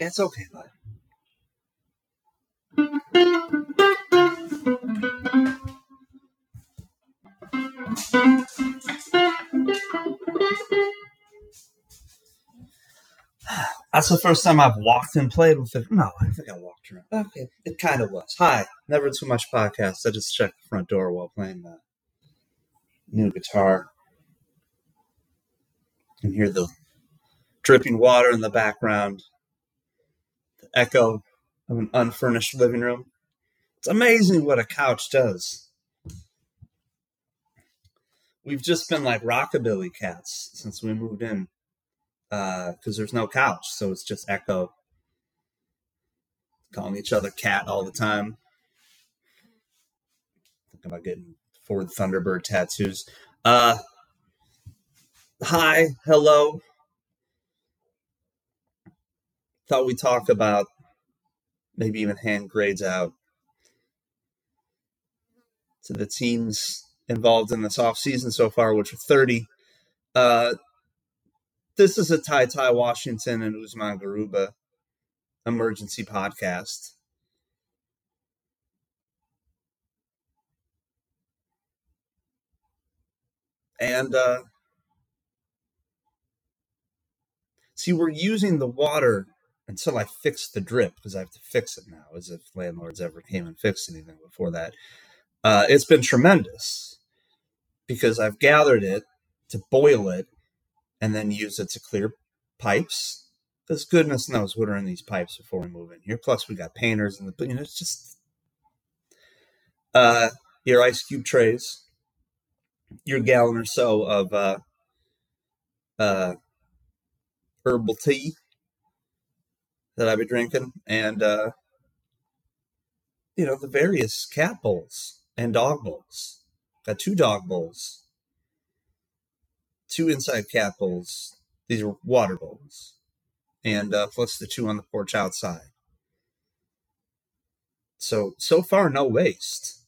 It's okay, bud. That's the first time I've walked and played with it. No, I think I walked around. Okay, it kind of was. Hi, never too much podcast. I just checked the front door while playing the new guitar. You can hear the dripping water in the background, echo of an unfurnished living room. It's amazing what a couch does. We've just been like rockabilly cats since we moved in because uh, there's no couch, so it's just echo. Calling each other cat all the time. Thinking about getting Ford Thunderbird tattoos. Uh, hi, hello. Thought we'd talk about maybe even hand grades out to the teams involved in this off season so far, which are 30. Uh, this is a Ty Ty Washington and Usman Garuba emergency podcast. And uh, see, we're using the water until I fix the drip because I have to fix it now, as if landlords ever came and fixed anything before that. Uh, it's been tremendous because I've gathered it to boil it and then use it to clear pipes. Because goodness knows what are in these pipes before we move in here. Plus, we got painters and the you know it's just uh, your ice cube trays, your gallon or so of uh, uh, herbal tea that I've been drinking, and uh, you know the various cat bowls and dog bowls. Got two dog bowls two inside cat bowls. These are water bowls, and uh, plus the two on the porch outside. So so far, no waste.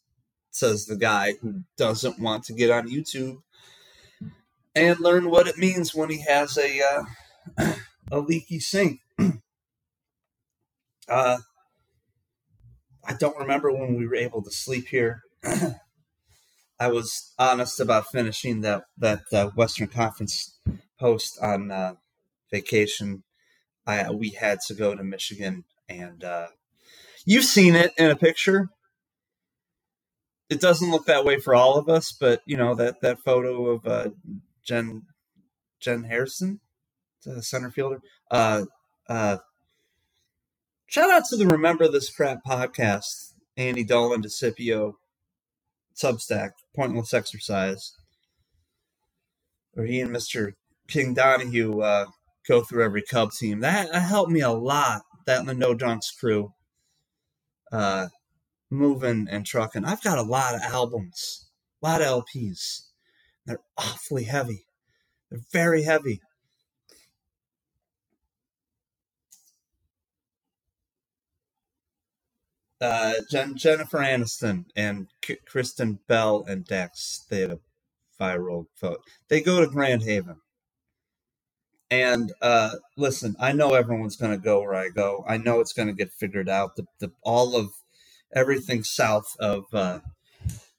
Says the guy who doesn't want to get on YouTube and learn what it means when he has a uh, a leaky sink. uh, I don't remember when we were able to sleep here. I was honest about finishing that that uh, Western Conference post on uh, vacation. I we had to go to Michigan, and uh, you've seen it in a picture. It doesn't look that way for all of us, but you know that that photo of uh, Jen Jen Harrison, the center fielder. Shout out to the Remember This Crap podcast, Andy Dolan, DeCipio, Substack, Pointless Exercise, where he and Mr. King Donahue uh, go through every Cub team. That, that, helped me a lot. That and the No Dunks crew, uh, moving and trucking. I've got a lot of albums, a lot of LPs. They're awfully heavy. They're very heavy. Uh, Jen- Jennifer Aniston and K- Kristen Bell and Dax. They had a viral photo. They go to Grand Haven. And uh, listen, I know everyone's going to go where I go. I know it's going to get figured out. The, the all of everything south of uh,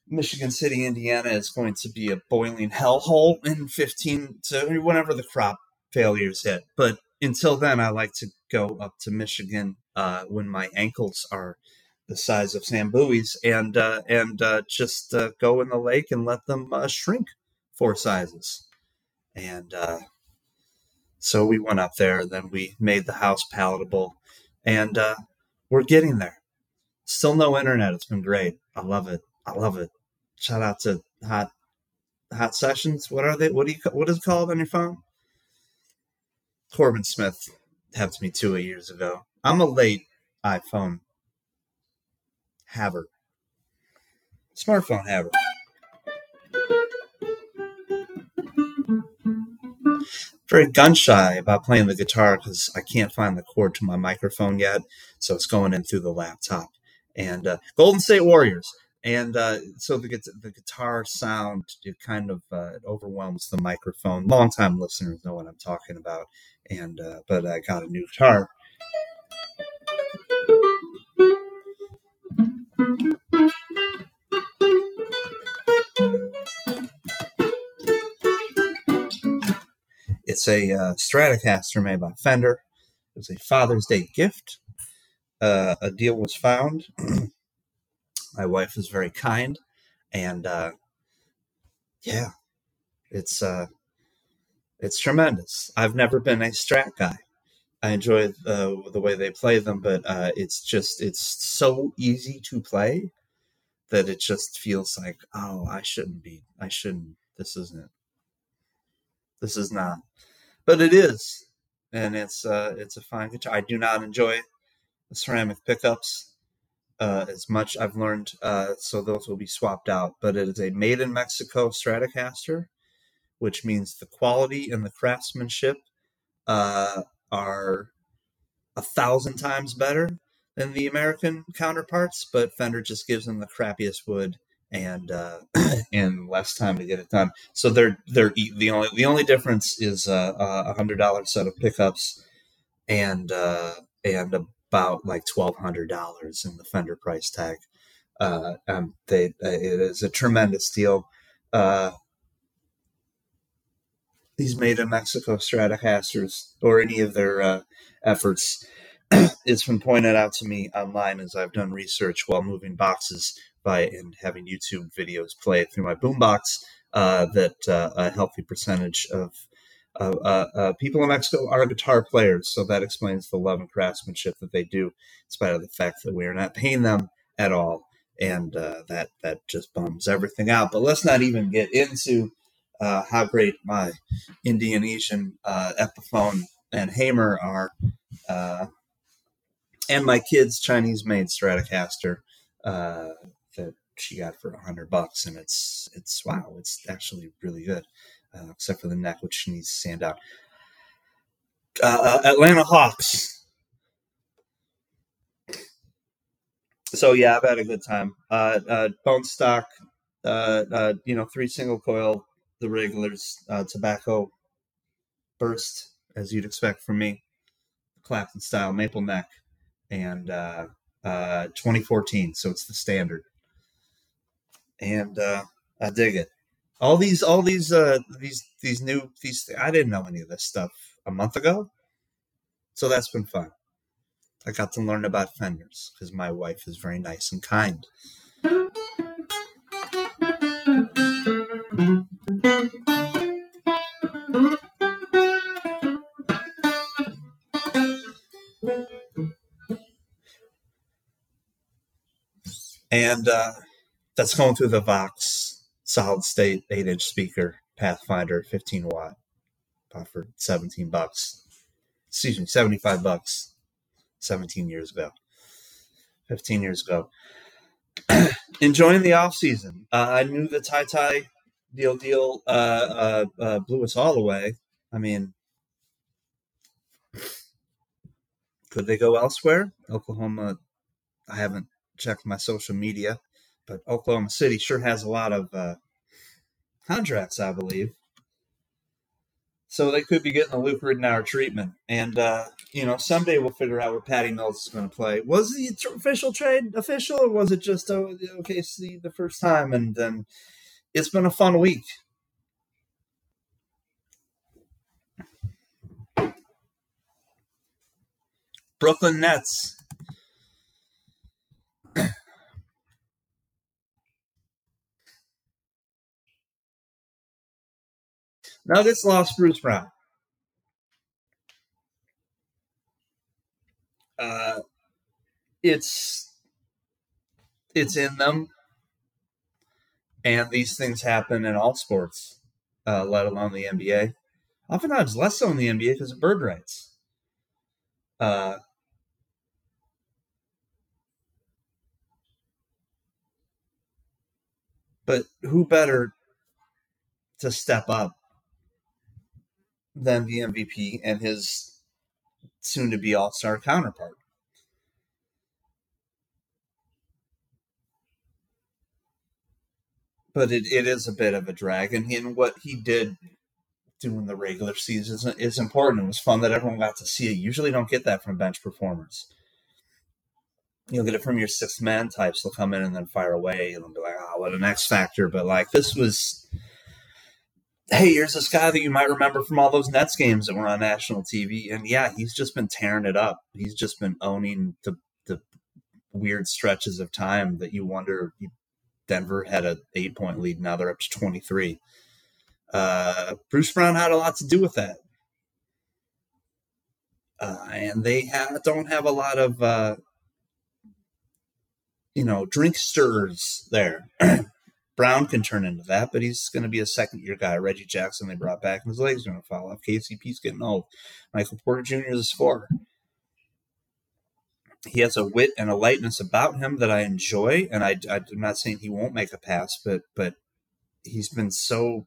Michigan City, Indiana, is going to be a boiling hellhole in 15 to whenever the crop failures hit. But until then, I like to go up to Michigan uh, when my ankles are the size of Sam Bowie's and uh, and uh, just uh, go in the lake and let them uh, shrink four sizes. And uh, so we went up there. and Then we made the house palatable, and uh, we're getting there. Still no internet. It's been great. I love it. I love it. Shout out to Hot Hot Sessions. What are they? What do you? What is it called on your phone? Corbin Smith helped me to it years ago. I'm a late iPhone haver. Smartphone haver. Very gun shy about playing the guitar because I can't find the cord to my microphone yet, so it's going in through the laptop. And uh, Golden State Warriors, and uh, so the the guitar sound it kind of uh, overwhelms the microphone. Longtime listeners know what I'm talking about, and uh, but I got a new guitar It's a uh, Stratocaster made by Fender. It was a Father's Day gift. Uh, a deal was found. My wife is very kind, and uh, yeah, it's uh, it's tremendous. I've never been a Strat guy. I enjoy the the way they play them, but uh, it's just it's so easy to play that it just feels like oh I shouldn't be I shouldn't this isn't this is not. But it is and it's uh it's a fine guitar. I do not enjoy the ceramic pickups uh, as much I've learned uh, so those will be swapped out. But it is a made in Mexico Stratocaster which means the quality and the craftsmanship uh, are a thousand times better than the American counterparts, but Fender just gives them the crappiest wood and uh, and less time to get it done. So they're they're the only the only difference is uh, a hundred dollar set of pickups and uh, and about like twelve hundred dollars in the Fender price tag. Uh, um, they it is a tremendous deal. Uh, these made in Mexico Stratocasters or any of their uh, efforts. it's been pointed out to me online as I've done research while moving boxes by and having YouTube videos play through my boombox uh, that uh, a healthy percentage of uh, uh, people in Mexico are guitar players. So that explains the love and craftsmanship that they do, in spite of the fact that we are not paying them at all. And uh, that that just bums everything out. But let's not even get into uh, how great my Indonesian uh, Epiphone and Hamer are, uh, and my kid's Chinese made Stratocaster uh, that she got for a hundred bucks, and it's it's wow, it's actually really good, uh, except for the neck, which she needs to stand out. Uh, Atlanta Hawks. So yeah, I've had a good time. bone stock, you know, three single coil the regulars uh, tobacco burst, as you'd expect from me, Clapton style maple neck, and uh, uh, 2014. So it's the standard, and uh, I dig it. All these, all these, uh, these, these new these. I didn't know any of this stuff a month ago, so that's been fun. I got to learn about fenders because my wife is very nice and kind. And uh, that's going through the Vox solid state 8 inch speaker, Pathfinder 15 watt, for 17 bucks. Excuse me, 75 bucks 17 years ago, 15 years ago. Enjoying the off season. Uh, I knew the Ty Ty deal deal uh, uh, uh, blew us all away. I mean, could they go elsewhere? Oklahoma, I haven't checked my social media, but Oklahoma City sure has a lot of uh, contracts, I believe. So they could be getting the Luke Ridnour treatment. And, uh, you know, someday we'll figure out where Patty Mills is going to play. Was the official trade official, or was it just oh, OKC the first time? And then it's been a fun week. Brooklyn Nets. Nuggets lost Bruce Brown. Uh, it's it's in them and these things happen in all sports, uh, let alone the NBA. Oftentimes less so in the NBA because of bird rights. Uh, but who better to step up than the MVP and his soon to be all star counterpart? but it, it is a bit of a drag. And, and what he did during the regular season is, is important. It was fun that everyone got to see it. Usually don't get that from bench performers. you'll get it from your sixth man types. They'll come in and then fire away, and they'll be like, "Oh, what an X factor!" But like this was, hey, here's this guy that you might remember from all those Nets games that were on national TV, and yeah, he's just been tearing it up. He's just been owning the the weird stretches of time that you wonder. Denver had a eight point lead, now they're up to twenty three. Uh, Bruce Brown had a lot to do with that. Uh, and they don't have a lot of uh, you know, drink stirrers there. Brown can turn into that, but he's going to be a second year guy. Reggie Jackson they brought back, and his legs are going to fall off. KCP's getting old. Michael Porter Jr. is a scorer. He has a wit and a lightness about him that I enjoy, and I, I'm not saying he won't make a pass, but but he's been so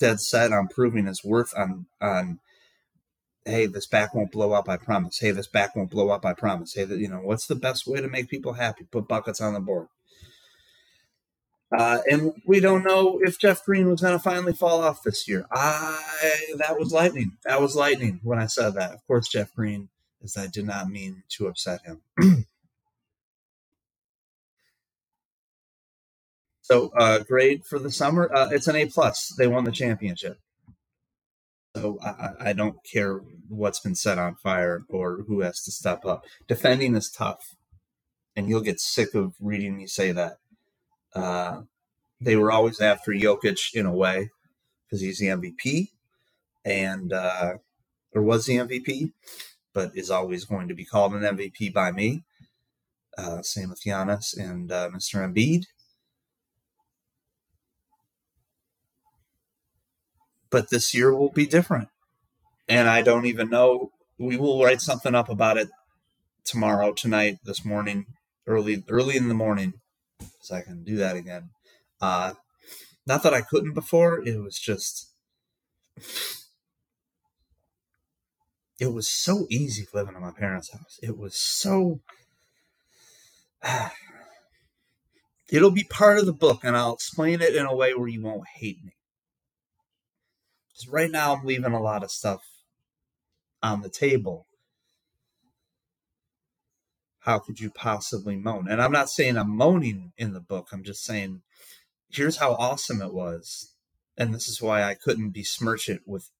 dead set on proving his worth on on hey, this back won't blow up, I promise. Hey, this back won't blow up, I promise. Hey, that you know, what's the best way to make people happy? Put buckets on the board. Uh, and we don't know if Jeff Green was going to finally fall off this year. I that was lightning. That was lightning when I said that. Of course, Jeff Green, as I did not mean to upset him. so, uh, grade for the summer, uh, it's an A plus. They won the championship. So I, I, don't care what's been set on fire or who has to step up. Defending is tough, and you'll get sick of reading me say that. Uh, they were always after Jokic in a way because he's the MVP, and uh, or was the MVP, but is always going to be called an MVP by me. Uh, same with Giannis and uh, Mr. Embiid. but this year will be different. And I don't even know. We will write something up about it tomorrow, tonight, this morning, early early in the morning, so I can do that again. Uh, not that I couldn't before. It was just. It was so easy living in my parents' house. It was so. It'll be part of the book, and I'll explain it in a way where you won't hate me. Because right now I'm leaving a lot of stuff on the table. How could you possibly moan? And I'm not saying I'm moaning in the book. I'm just saying, here's how awesome it was. And this is why I couldn't besmirch it with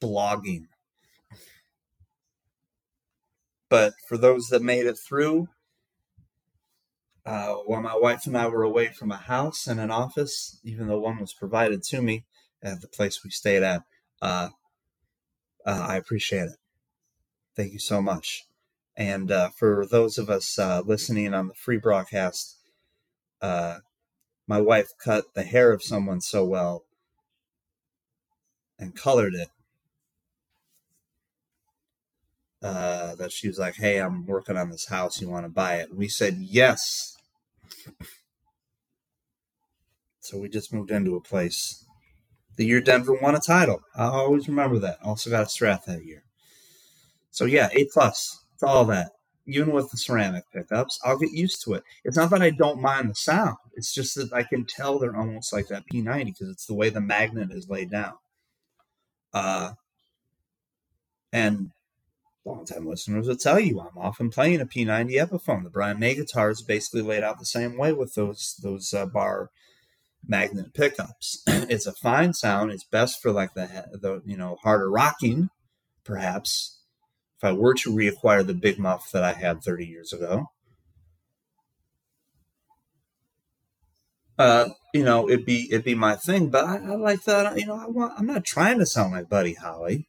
blogging. But for those that made it through, uh, while my wife and I were away from a house and an office, even though one was provided to me, at the place we stayed at. Uh, uh, I appreciate it. Thank you so much. And uh, for those of us uh, listening on the free broadcast, uh, my wife cut the hair of someone so well and colored it uh, that she was like, "Hey, I'm working on this house. You want to buy it?" we said yes. So we just moved into a place the year Denver won a title. I always remember that. Also got a Strat that year. So yeah, A plus. It's all that. Even with the ceramic pickups, I'll get used to it. It's not that I don't mind the sound. It's just that I can tell they're almost like that P90 because it's the way the magnet is laid down. Uh, and long-time listeners will tell you I'm often playing a P90 Epiphone. The Brian May guitar is basically laid out the same way with those those uh, bar magnet pickups. it's a fine sound. It's best for like the the you know harder rocking, perhaps. If I were to reacquire the big muff that I had 30 years ago, uh, you know, it'd be it'd be my thing. But I, I like that. You know, I want. I'm not trying to sound like Buddy Holly,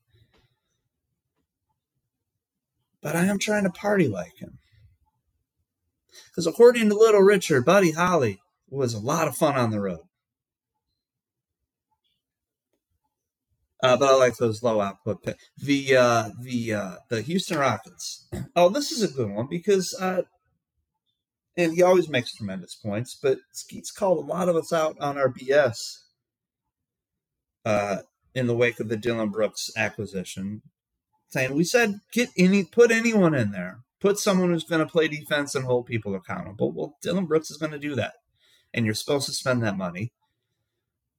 but I am trying to party like him. Because according to Little Richard, Buddy Holly was a lot of fun on the road. Uh, but I like those low output. Pick. The uh, the uh, the Houston Rockets. Oh, this is a good one because uh, and he always makes tremendous points. But Skeet's called a lot of us out on our BS uh, in the wake of the Dillon Brooks acquisition, saying we said get any put anyone in there, put someone who's going to play defense and hold people accountable. Well, Dillon Brooks is going to do that, and you're supposed to spend that money.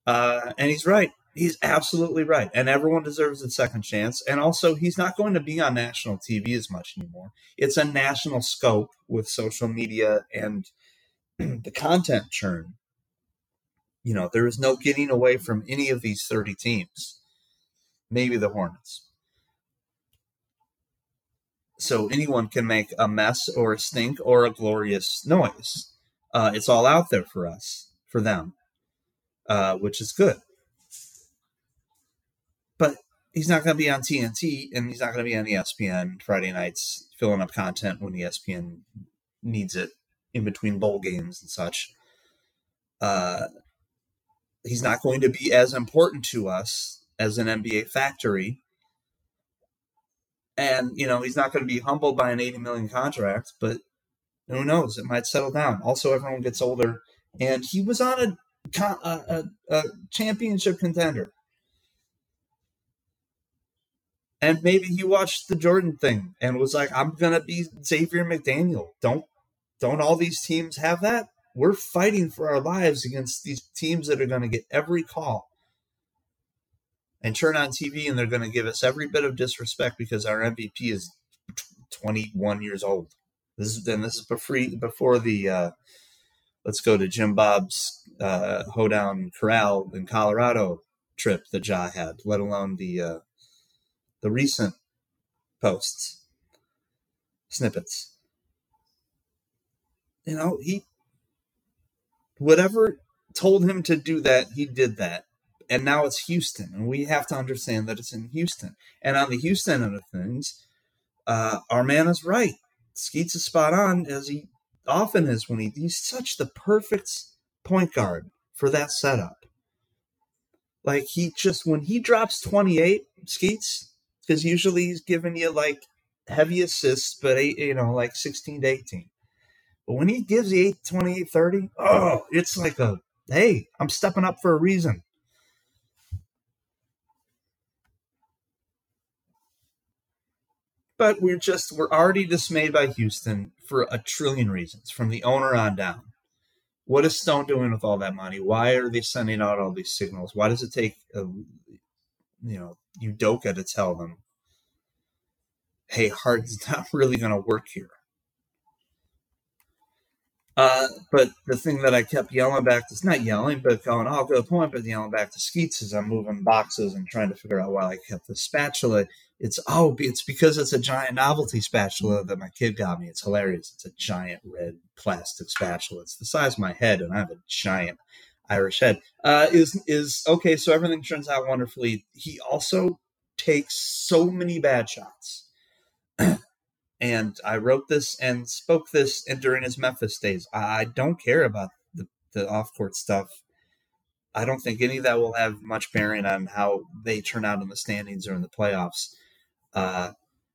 Uh, and he's right He's absolutely right. And everyone deserves a second chance. And also, he's not going to be on national TV as much anymore. It's a national scope with social media and the content churn. You know, there is no getting away from any of these 30 teams, maybe the Hornets. So anyone can make a mess or a stink or a glorious noise. Uh, it's all out there for us, for them, uh, which is good he's not going to be on TNT and he's not going to be on ESPN Friday nights filling up content when ESPN needs it in between bowl games and such. Uh, he's not going to be as important to us as an NBA factory. And, you know, he's not going to be humbled by an 80 million contract, but who knows? It might settle down. Also, everyone gets older. And he was on a, a, a championship contender and maybe he watched the Jordan thing and was like, "I'm gonna be Xavier McDaniel." Don't don't all these teams have that? We're fighting for our lives against these teams that are to get every call and turn on TV, and they're to give us every bit of disrespect because our MVP is 21 years old. This is then this is before before the uh, let's go to Jim Bob's uh, Hoedown Corral in Colorado trip that Ja had, let alone the uh, the recent posts, snippets. You know, he, whatever told him to do that, he did that. And now it's Houston, and we have to understand that it's in Houston. And on the Houston end of things, uh, our man is right. Skeets is spot on, as he often is when he, he's such the perfect point guard for that setup. Like he just when he drops 28 Skeets, because usually he's giving you like heavy assists, but eight, you know, like 16 to 18. But when he gives you 8, 28, 30, oh, it's like a, hey, I'm stepping up for a reason. But we're just, we're already dismayed by Houston for a trillion reasons, from the owner on down. What is Stone doing with all that money? Why are they sending out all these signals? Why does it take a, you know, Udoka to tell them, hey, Harden's not really going to work here. Uh, but the thing that I kept yelling back, it's not yelling, but going, oh, good point, but yelling back to Skeets as I'm moving boxes and trying to figure out why I kept the spatula. It's, oh, it's because it's a giant novelty spatula that my kid got me. It's hilarious. It's a giant red plastic spatula. It's the size of my head, and I have a giant Irish head. Uh, is is okay. So everything turns out wonderfully. He also takes so many bad shots, and I wrote this and spoke this during his Memphis days. I don't care about the the off court stuff. I don't think any of that will have much bearing on how they turn out in the standings or in the playoffs. Uh,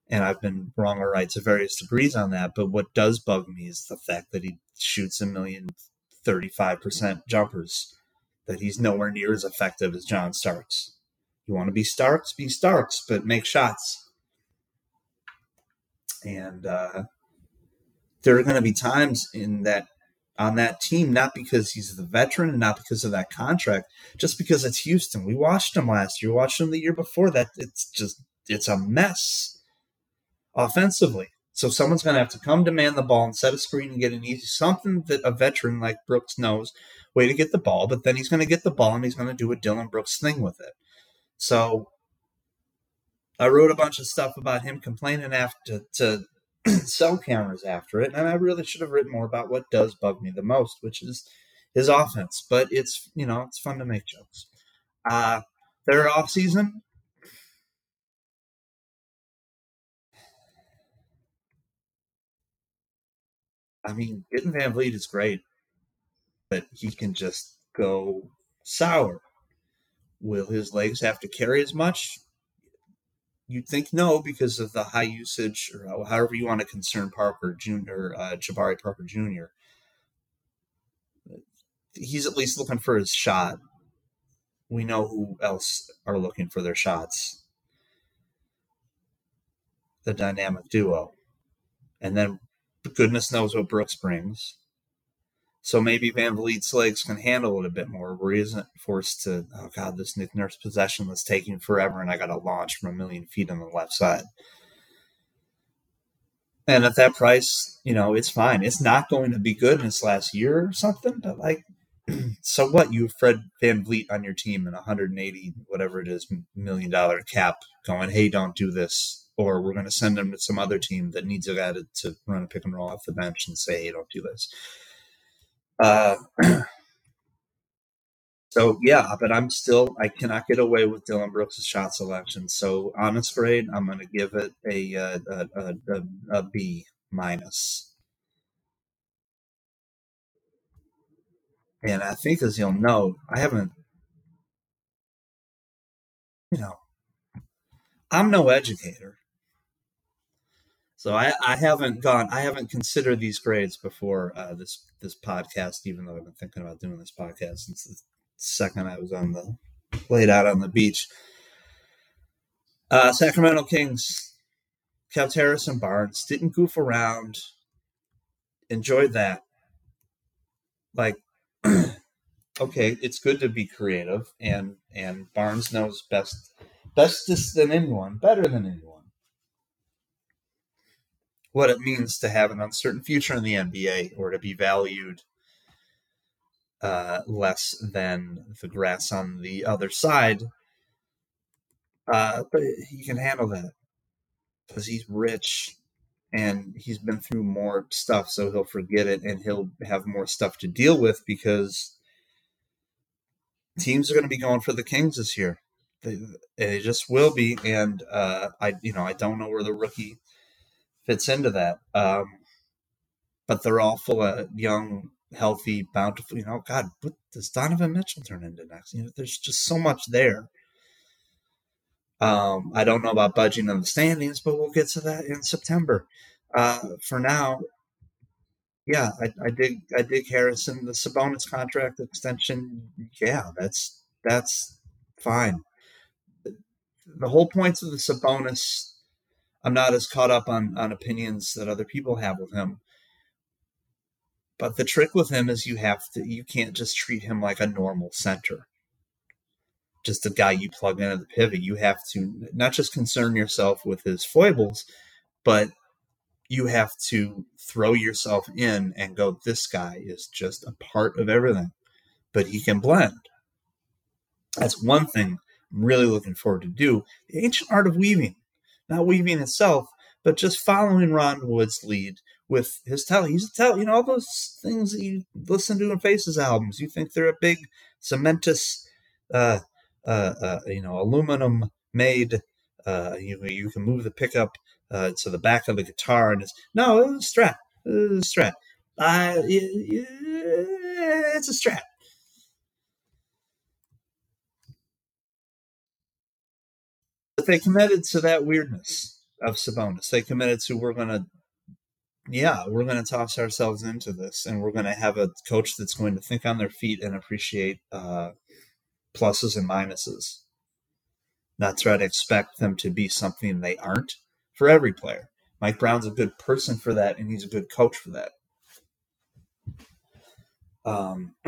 and I've been wrong or right to various degrees on that. But what does bug me is the fact that he shoots a million 35% jumpers, that he's nowhere near as effective as John Starks. You want to be Starks, be Starks, but make shots. And uh, there are going to be times in that on that team, not because he's the veteran and not because of that contract, just because it's Houston. We watched him last year, watched him the year before. That it's just it's a mess offensively. So someone's going to have to come demand the ball and set a screen and get an easy something that a veteran like Brooks knows way to get the ball. But then he's going to get the ball and he's going to do a Dillon Brooks thing with it. So I wrote a bunch of stuff about him complaining after to cell cameras after it, and I really should have written more about what does bug me the most, which is his offense. But it's you know it's fun to make jokes. Uh, their off season I mean, getting VanVleet is great, but he can just go sour. Will his legs have to carry as much? You'd think no, because of the high usage, or however you want to concern Parker Jr., uh, Jabari Parker Jr. He's at least looking for his shot. We know who else are looking for their shots. The dynamic duo. And then goodness knows what Brooks brings. So maybe VanVleet's legs can handle it a bit more, where he isn't forced to, oh God, this Nick Nurse possession was taking forever and I got to launch from a million feet on the left side. And at that price, you know, it's fine. It's not going to be good in this last year or something, but like, so what? You have Fred VanVleet on your team and 180, whatever it is, million dollar cap going, hey, don't do this. Or we're going to send him to some other team that needs a guy to, to run a pick and roll off the bench and say, hey, don't do this uh, so yeah, but I'm still I cannot get away with Dillon Brooks' shot selection. So on honest grade, I'm going to give it a a, a, a, a B minus. And I think, as you'll know, I haven't, you know, I'm no educator. So I, I haven't gone, I haven't considered these grades before uh, this this podcast, even though I've been thinking about doing this podcast since the second I was on the laid out on the beach. Uh, Sacramento Kings kept and Barnes, didn't goof around, enjoyed that. Like, okay, it's good to be creative, and and Barnes knows best, bestest than anyone, better than anyone what it means to have an uncertain future in the NBA or to be valued uh, less than the grass on the other side. Uh, but he can handle that because he's rich and he's been through more stuff, so he'll forget it and he'll have more stuff to deal with because teams are going to be going for the Kings this year. They, they just will be, and uh, I, you know, I don't know where the rookie fits into that. Um, but they're all full of young, healthy, bountiful. You know, God, what does Donovan Mitchell turn into next? You know, there's just so much there. Um, I don't know about budging on the standings, but we'll get to that in September. Uh, for now, yeah, I, I dig I dig Harrison. The Sabonis contract extension, yeah, that's that's fine. The whole point of the Sabonis I'm not as caught up on on opinions that other people have with him. But the trick with him is you have to you can't just treat him like a normal center. Just a guy you plug into the pivot. You have to not just concern yourself with his foibles, but you have to throw yourself in and go, this guy is just a part of everything. But he can blend. That's one thing I'm really looking forward to do. The ancient art of weaving not weaving itself, but just following Ron Wood's lead with his tell. He's a tell. You know all those things that you listen to in Faces albums. You think they're a big cementous, uh, uh, uh, you know, aluminum made. Uh, you you can move the pickup uh, to the back of the guitar, and it's no, it's a strat. It's a strat. Uh, it's a strat. But they committed to that weirdness of Sabonis. They committed to we're gonna yeah, we're gonna toss ourselves into this and we're gonna have a coach that's going to think on their feet and appreciate uh, pluses and minuses. Not try to expect them to be something they aren't for every player. Mike Brown's a good person for that, and he's a good coach for that. Um,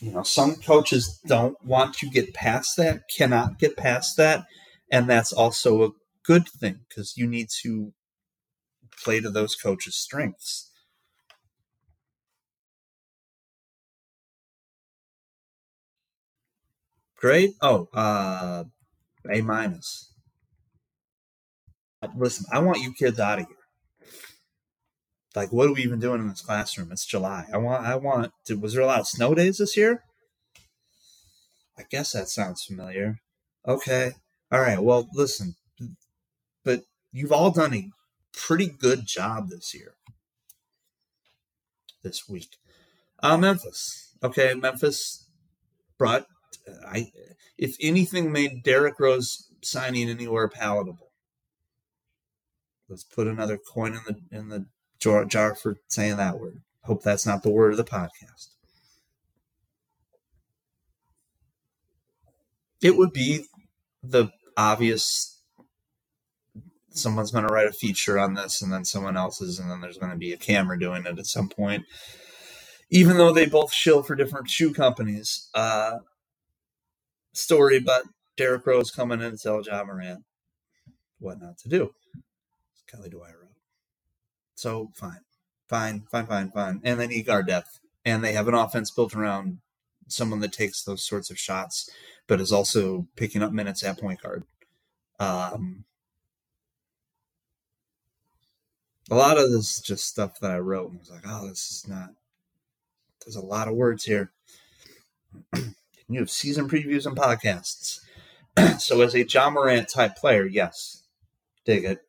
you know, some coaches don't want to get past that, cannot get past that, and that's also a good thing because you need to play to those coaches' strengths. Great. Oh, uh, A minus. Listen, I want you kids out of here. Like, what are we even doing in this classroom? It's July. I want. I want. Was there a lot of snow days this year? I guess that sounds familiar. Okay. All right. Well, listen, but you've all done a pretty good job this year, this week. Uh, Memphis. Okay, Memphis brought. I, if anything, made Derrick Rose signing anywhere palatable. Let's put another coin in the in the jar, jar for saying that word. Hope that's not the word of the podcast. It would be the obvious someone's going to write a feature on this and then someone else's and then there's going to be a camera doing it at some point even though they both shill for different shoe companies. Uh, story about Derrick Rose coming in and tell Ja Morant what not to do. Kelly Dwyer. So fine, fine, fine, fine, fine. And they need guard depth, and they have an offense built around someone that takes those sorts of shots, but is also picking up minutes at point guard. Um, a lot of this is just stuff that I wrote and was like, oh, this is not. There's a lot of words here. you have season previews and podcasts. so, as a John Morant type player, yes, dig it.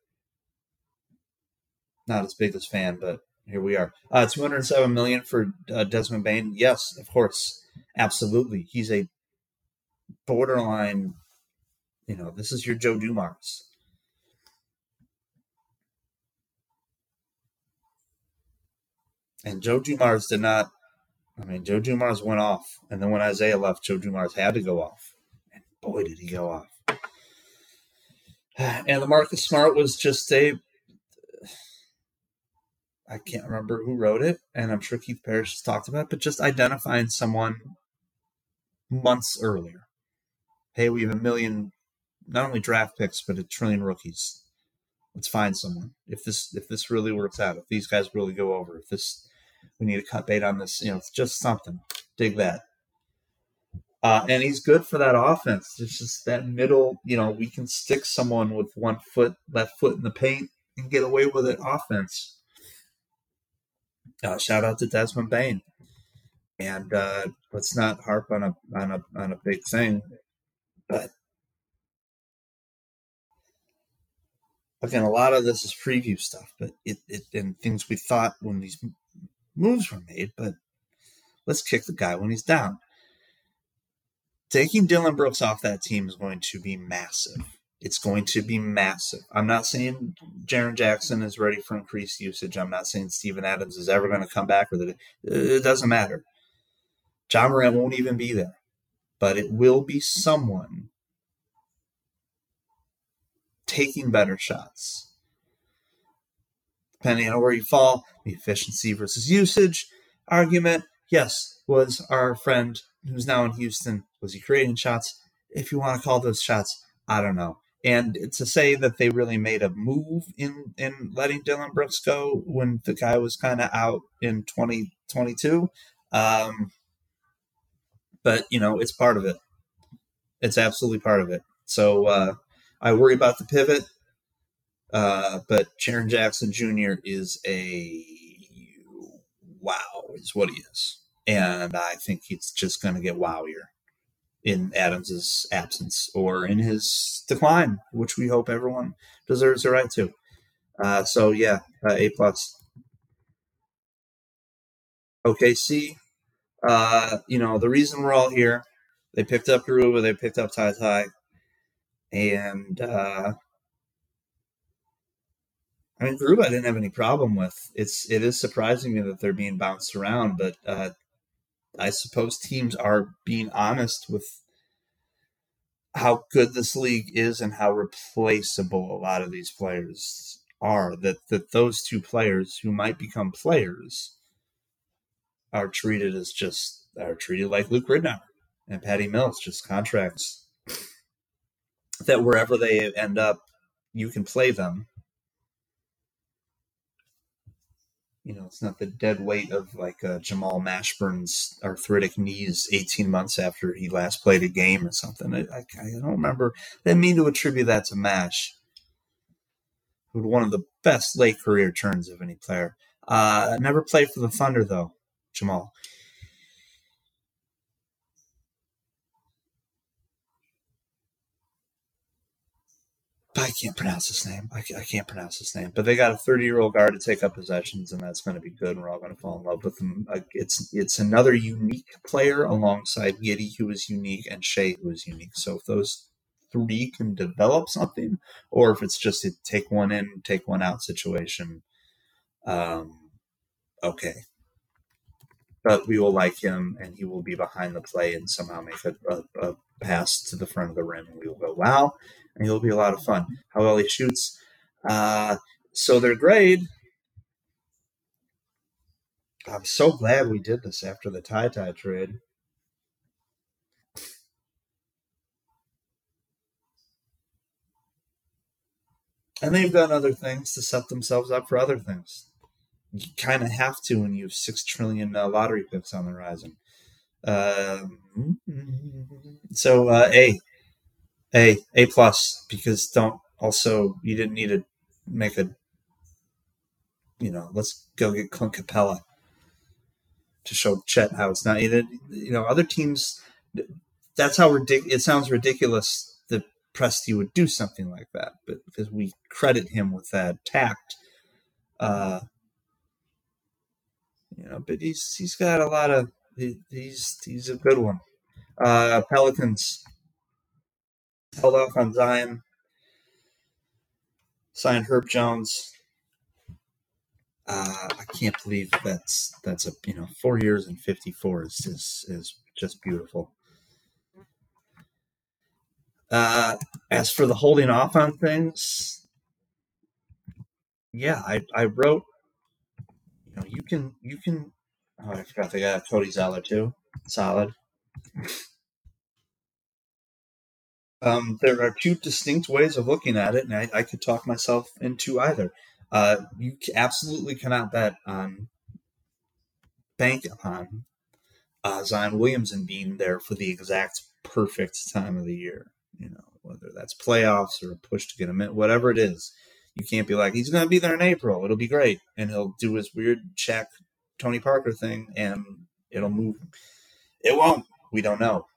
Not as big as fan, but here we are. Uh, 207 million for uh, Desmond Bane. Yes, of course, absolutely. He's a borderline. You know, this is your Joe Dumars. And Joe Dumars did not. I mean, Joe Dumars went off, and then when Isaiah left, Joe Dumars had to go off, and boy, did he go off. And the Marcus Smart was just a. I can't remember who wrote it, and I'm sure Keith Parrish has talked about it, but just identifying someone months earlier. Hey, we have a million, not only draft picks, but a trillion rookies. Let's find someone. If this if this really works out, if these guys really go over, if this we need to cut bait on this. You know, it's just something. Dig that. Uh, and he's good for that offense. It's just that middle, you know, we can stick someone with one foot, left foot in the paint and get away with it offense. Uh, shout out to Desmond Bane. And uh, let's not harp on a on a on a big thing, but again, a lot of this is preview stuff, but it, it and things we thought when these moves were made, but let's kick the guy when he's down. Taking Dillon Brooks off that team is going to be massive. It's going to be massive. I'm not saying Jaren Jackson is ready for increased usage. I'm not saying Steven Adams is ever going to come back with it. It doesn't matter. Ja Morant won't even be there, but it will be someone taking better shots depending on where you fall, the efficiency versus usage argument, yes, was our friend who's now in Houston, was he creating shots? If you want to call those shots, I don't know. And to say that they really made a move in in letting Dillon Brooks go when the guy was kind of out in 2022, um, but you know it's part of it. It's absolutely part of it. So uh, I worry about the pivot. Uh, but Jaren Jackson Jr. is a wow, is what he is. And I think he's just going to get wowier in Adams's absence or in his decline, which we hope everyone deserves the right to. Uh, so yeah, uh, A plus. OKC, uh, you know the reason we're all here. They picked up Garuba, they picked up Ty Ty, and uh, I mean, Garuba I didn't have any problem with. It's it is surprising me that they're being bounced around, but uh, I suppose teams are being honest with how good this league is and how replaceable a lot of these players are. That that those two players who might become players are treated as just are treated like Luke Ridnour and Patty Mills, just contracts that wherever they end up, you can play them you know, it's not the dead weight of like uh, Jamal Mashburn's arthritic knees 18 months after he last played a game or something. I, I, I don't remember. I didn't mean to attribute that to Mash, who had one of the best late career turns of any player. Uh, never played for the Thunder though, Jamal. I can't pronounce his name. I, I can't pronounce his name. But they got a 30 year old guard to take up possessions, and that's going to be good. And we're all going to fall in love with him. It's it's another unique player alongside Giddey, who is unique, and Shai, who is unique. So if those three can develop something, or if it's just a take one in, take one out situation, um, okay. But we will like him, and he will be behind the play and somehow make a, a, a pass to the front of the rim, and we will go, wow and he'll be a lot of fun. How well he shoots. Uh, so their grade I'm so glad we did this after the Ty Ty trade. And they've done other things to set themselves up for other things. You kind of have to when you have six trillion uh, lottery picks on the horizon. Um, so uh, A, A, A plus because don't also you didn't need to make a you know let's go get Clint Capela to show Chet how it's not either you know other teams that's how ridiculous it sounds ridiculous that Presti would do something like that but because we credit him with that tact uh you know but he's he's got a lot of he's he's a good one uh Pelicans held off on Zion signed Herb Jones uh, I can't believe that's that's a you know four years and fifty four is is is just beautiful. Uh, as for the holding off on things, yeah, I I wrote. Can you can. Oh, I forgot they got Cody Zeller too. Solid. Um, there are two distinct ways of looking at it, and I, I could talk myself into either. Uh, you absolutely cannot bet on bank on uh, Zion Williamson being there for the exact perfect time of the year. You know, whether that's playoffs or a push to get him in, whatever it is, you can't be like he's going to be there in April. It'll be great, and he'll do his weird check Tony Parker thing, and it'll move. It won't. We don't know,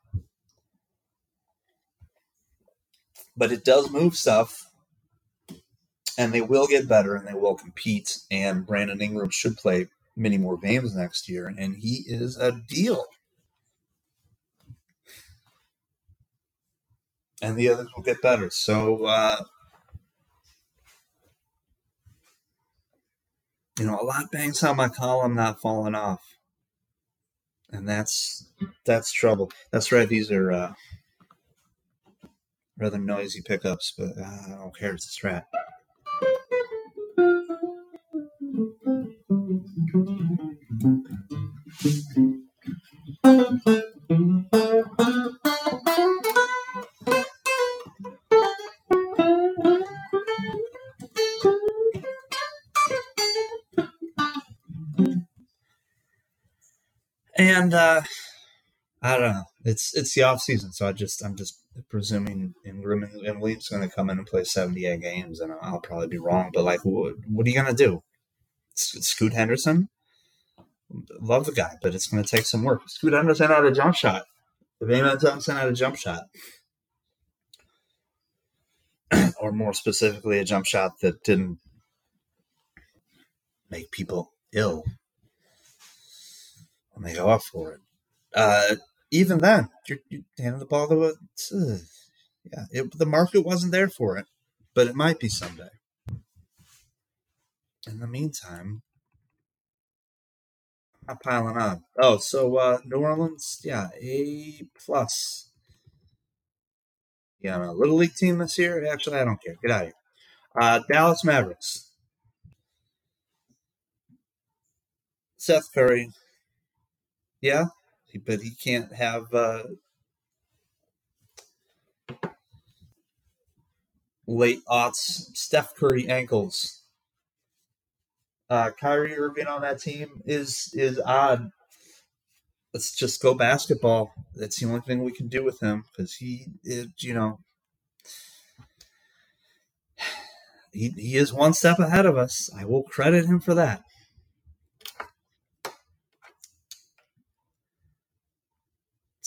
but it does move stuff and they will get better and they will compete. And Brandon Ingram should play many more games next year, and he is a deal. And the others will get better. So, uh, you know, a lot bangs on my column not falling off, and that's that's trouble. That's right. These are uh, rather noisy pickups, but uh, I don't care. It's a strat. And uh, I don't know. It's it's the off season, so I just I'm just presuming Ingram and Williams going to come in and play 78 games, and I'll probably be wrong. But like, what, what are you going to do? Scoot Henderson? Love the guy, but it's going to take some work. Scoot Henderson had a jump shot. Amen Thompson had a jump shot. or more specifically, a jump shot that didn't make people ill when they go up for it. Uh, even then, you're, you're handing the ball to uh, yeah, it, the market wasn't there for it, but it might be someday. In the meantime, I'm piling on. Oh, so uh, New Orleans, yeah, A plus. Yeah, a little league team this year. Actually, I don't care. Get out of here. Uh, Dallas Mavericks. Seth Curry. Yeah, but he can't have uh, late aughts Steph Curry ankles. Uh, Kyrie Irving on that team is is odd. Let's just go basketball. That's the only thing we can do with him because he, is, you know, he he is one step ahead of us. I will credit him for that.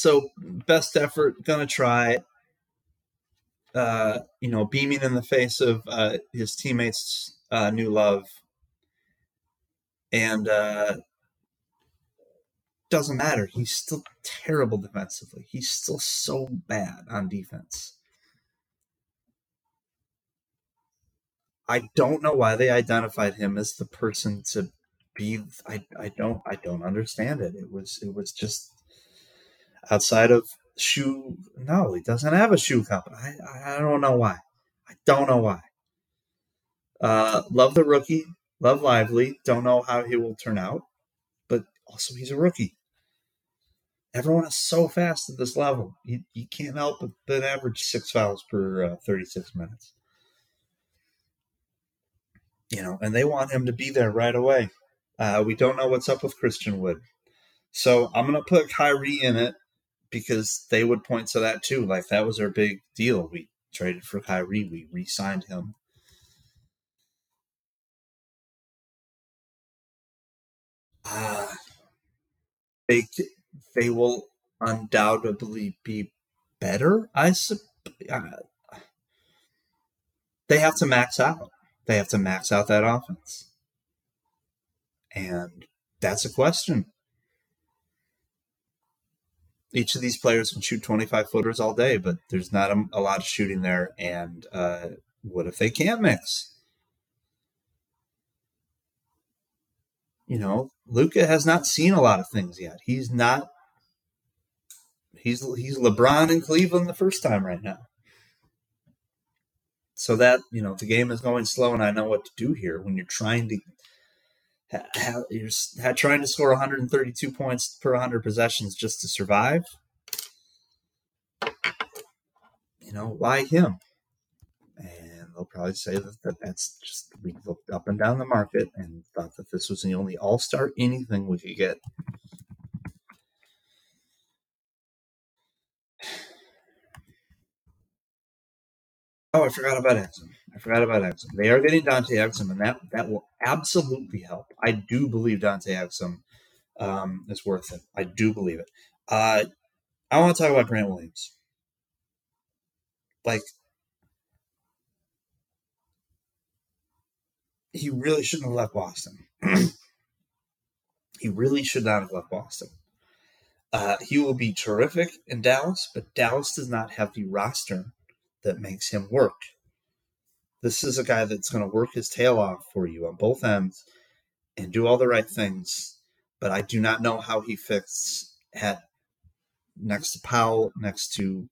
So best effort, gonna try. Uh, you know, beaming in the face of uh, his teammates' uh, new love, and uh, doesn't matter. He's still terrible defensively. He's still so bad on defense. I don't know why they identified him as the person to be. I, I don't I don't understand it. It was it was just outside of shoe. No, he doesn't have a shoe company. I, I don't know why. I don't know why. Uh, love the rookie. Love Lively. Don't know how he will turn out, but Also, he's a rookie. Everyone is so fast at this level. You, you can't help but, but average six fouls per uh, 36 minutes. You know, and they want him to be there right away. Uh, we don't know what's up with Christian Wood. So I'm going to put Kyrie in it because they would point to that too. Like that was our big deal. We traded for Kyrie, we re signed him. Uh, they they will undoubtedly be better. I sup- uh, they have to max out. They have to max out that offense, and that's a question. Each of these players can shoot 25 footers all day, but there's not a, a lot of shooting there. And uh, what if they can't mix? You know, Luka has not seen a lot of things yet. He's not. He's he's LeBron in Cleveland the first time right now. So that you know the game is going slow, and I know what to do here when you're trying to. Ha, you're ha, trying to score 132 points per 100 possessions just to survive. You know why him? And they'll probably say that, that that's just we looked up and down the market and thought that this was the only all star anything we could get. Oh, I forgot about Exum. I forgot about Exum. They are getting Dante Exum, and that that will absolutely help. I do believe Dante Exum um, is worth it. I do believe it. Uh, I want to talk about Grant Williams. Like he really shouldn't have left Boston. he really should not have left Boston. Uh, he will be terrific in Dallas, but Dallas does not have the roster that makes him work. This is a guy that's going to work his tail off for you on both ends and do all the right things. But I do not know how he fits at next to Powell, next to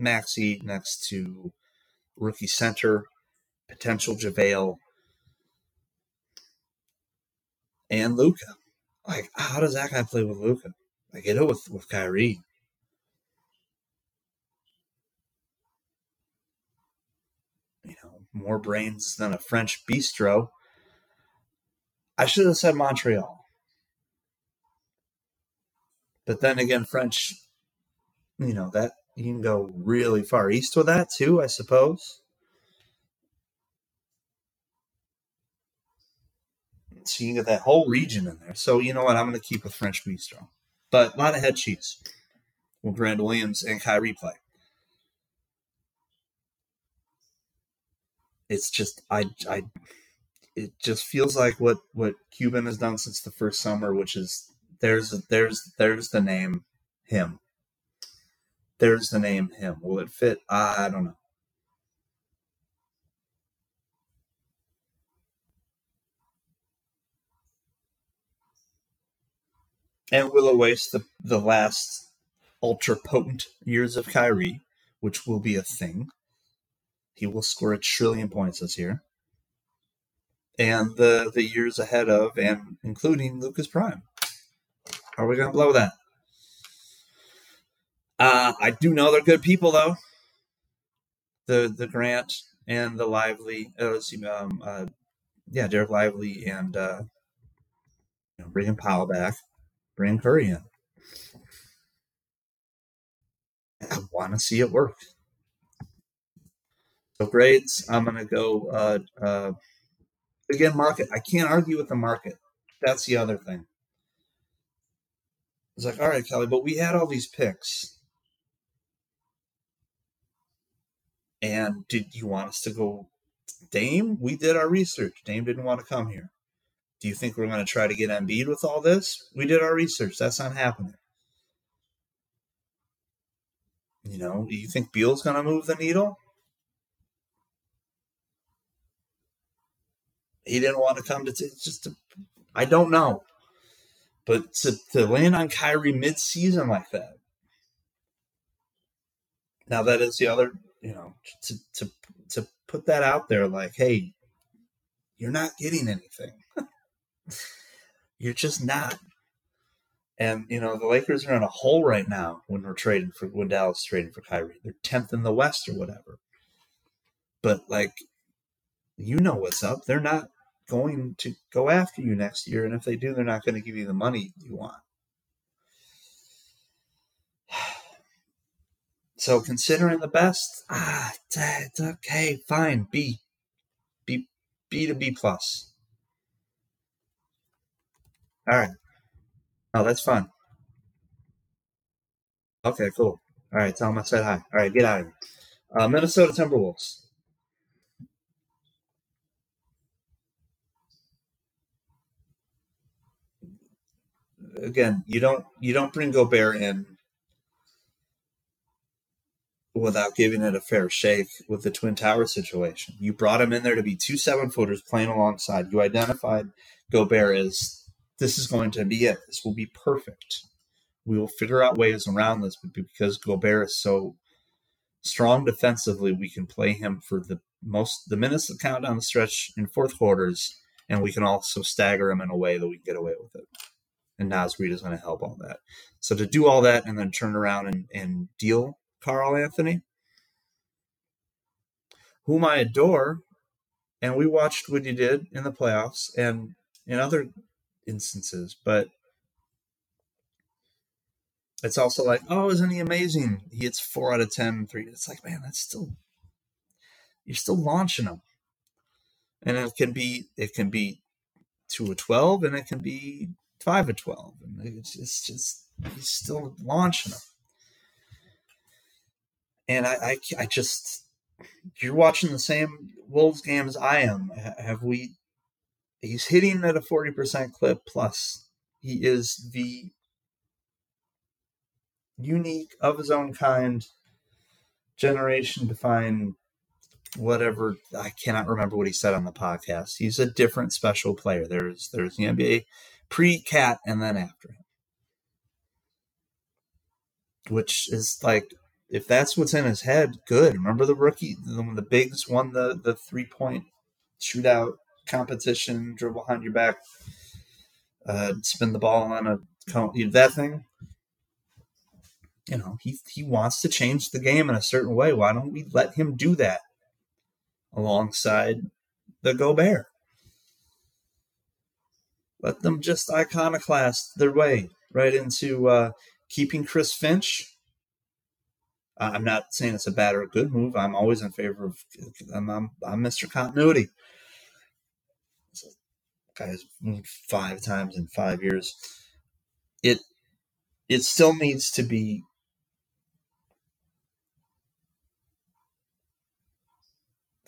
Maxi, next to rookie center potential JaVale, and Luka. Like, how does that guy play with Luka? I get it with, with Kyrie. You know, more brains than a French bistro. I should have said Montreal. But then again, French, you know, that you can go really far east with that too, I suppose. So you can get that whole region in there. So you know what? I'm going to keep with French Bistro. But a lot of head cheese will Grant Williams and Kyrie play. It's just I I it just feels like what what Cuban has done since the first summer, which is there's there's there's the name him. There's the name him. Will it fit? I don't know. And will it waste the, the last ultra potent years of Kyrie, which will be a thing. He will score a trillion points this year. And the, the years ahead of, and including Luka's Prime. Are we going to blow that? Uh, I do know they're good people, though. The the Grant and the Lively, uh, um, uh, yeah, Derek Lively and uh, you know, bringing Powell back. Bring Curry in. I want to see it work. So grades, I'm going to go uh, uh, again. Market. I can't argue with the market. That's the other thing. It's like, all right, Kelly, but we had all these picks, and did you want us to go Dame? We did our research. Dame didn't want to come here. Do you think we're going to try to get Embiid with all this? We did our research. That's not happening. You know, do you think Beal's going to move the needle? He didn't want to come to t- just. To, I don't know, but to, to land on Kyrie mid-season like that. Now that is the other, you know, to to to put that out there, like, hey, you're not getting anything You're just not. And you know the Lakers are in a hole right now when we're trading for when Dallas trading for Kyrie. They're tenth in the West or whatever. But like, you know what's up. They're not going to go after you next year, and if they do, they're not going to give you the money you want. So considering the best, ah, it's okay, fine, B, B, B to B plus. All right. Oh, that's fun. Okay, cool. All right, tell him I said hi. All right, get out of here. Uh, Minnesota Timberwolves. Again, you don't you don't bring Gobert in without giving it a fair shake with the Twin Tower situation. You brought him in there to be two seven footers playing alongside. You identified Gobert as this is going to be it. This will be perfect. We will figure out ways around this, but because Gobert is so strong defensively, we can play him for the most the minutes that count down the stretch in fourth quarters, and we can also stagger him in a way that we can get away with it. And Naz Reid is going to help all that. So to do all that and then turn around and, and deal Karl Anthony, whom I adore, and we watched what he did in the playoffs and in other instances, but it's also like, oh, isn't he amazing? He hits four out of ten three. It's like, man, that's still you're still launching him. And it can be it can be two of twelve and it can be five of twelve. And it's, it's just he's still launching them and I, I, I just you're watching the same Wolves game as I am. Have we? He's hitting at a forty percent clip. Plus, he is the unique of his own kind generation define whatever I cannot remember what he said on the podcast. He's a different special player. There's there's the NBA pre cat and then after him. Which is like if that's what's in his head, good. Remember the rookie when the bigs won the the three point shootout competition, dribble behind your back, uh, spin the ball on a that thing. You know, he he wants to change the game in a certain way. Why don't we let him do that alongside the Gobert? Let them just iconoclast their way right into uh, keeping Chris Finch I'm not saying it's a bad or a good move. I'm always in favor of. I'm I'm, I'm Mr. Continuity. So, guys, five times in five years. It it still needs to be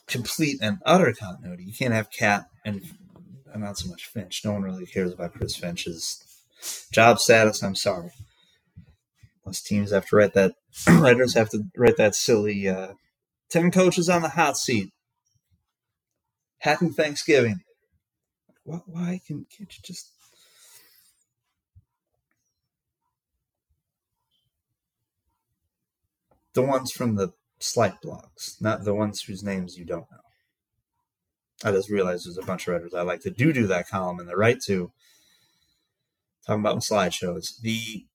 complete and utter continuity. You can't have KAT and not so much Finch. No one really cares about Chris Finch's job status. I'm sorry. Most teams have to write that. writers have to write that silly uh, ten coaches on the hot seat. Happy Thanksgiving. What, why can, can't you just? The ones from the slight blogs, not the ones whose names you don't know. I just realized there's a bunch of writers I like to do do that column, and they're right to talking about slideshows. The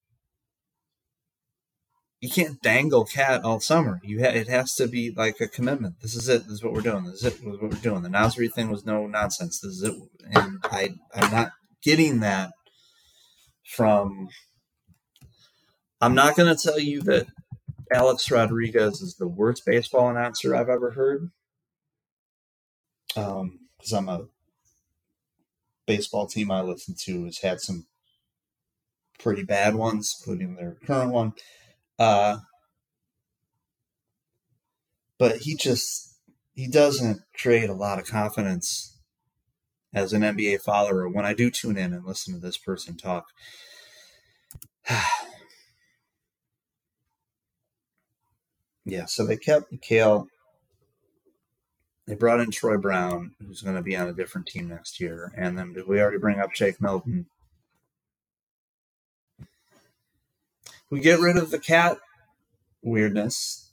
you can't dangle KAT all summer. You ha- it has to be like a commitment. This is it. This is what we're doing. This is it. This is what we're doing. The Naz Reid thing was no nonsense. This is it. And I I'm not getting that from. I'm not going to tell you that Alex Rodriguez is the worst baseball announcer I've ever heard. Um, because I'm a baseball team I listen to has had some pretty bad ones, including their current one. Uh, but he just he doesn't create a lot of confidence as an NBA follower when I do tune in and listen to this person talk. yeah, so they kept Mikal. They brought in Troy Brown, who's going to be on a different team next year. And then did we already bring up Shake Milton? we get rid of the KAT weirdness,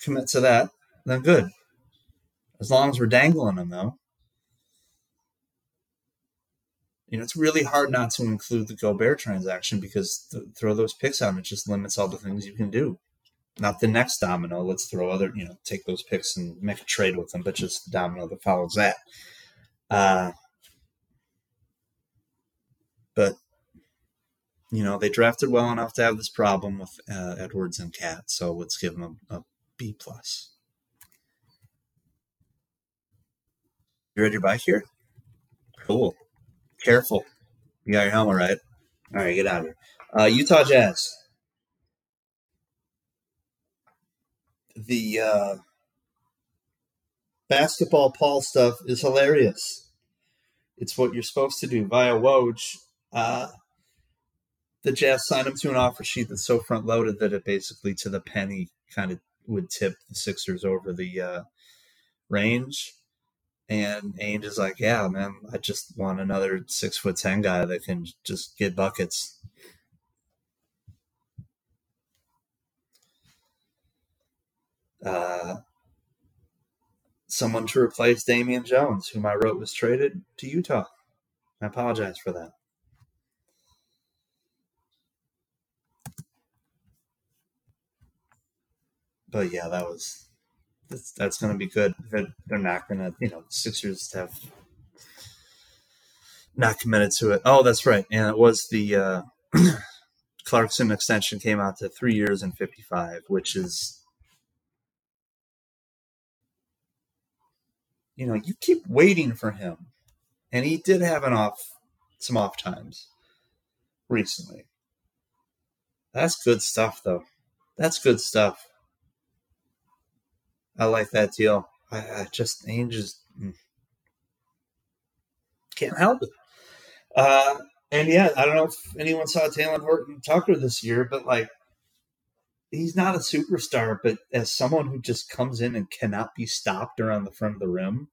commit to that, then good. As long as we're dangling them, though. You know, it's really hard not to include the Gobert transaction because th- throw those picks out it just limits all the things you can do. Not the next domino. Let's throw other, you know, take those picks and make a trade with them, but just the domino that follows that. Uh, but you know, they drafted well enough to have this problem with uh, Edwards and KAT, so let's give them a, a B plus. You ready to bike here? Cool. Careful. You got your helmet right. All right, get out of here. Uh, Utah Jazz. The uh, basketball Paul stuff is hilarious. It's what you're supposed to do via Woj. Uh, the Jazz signed him to an offer sheet that's so front loaded that it basically to the penny kind of would tip the Sixers over the uh, range. And Ainge is like, yeah, man, I just want another six foot ten guy that can just get buckets. Uh, someone to replace Damian Jones, whom I wrote was traded to Utah. I apologize for that. But yeah, that was that's, that's going to be good. They're, they're not going to, you know, Sixers have not committed to it. Oh, that's right. And it was the uh, Clarkson extension came out to three years and 55, which is, you know, you keep waiting for him. And he did have an off, some off times recently. That's good stuff, though. That's good stuff. I like that deal. I, I just Ainge just mm, can't help it. Uh, and yeah, I don't know if anyone saw Talen Horton Tucker this year, but like he's not a superstar, but as someone who just comes in and cannot be stopped around the front of the rim,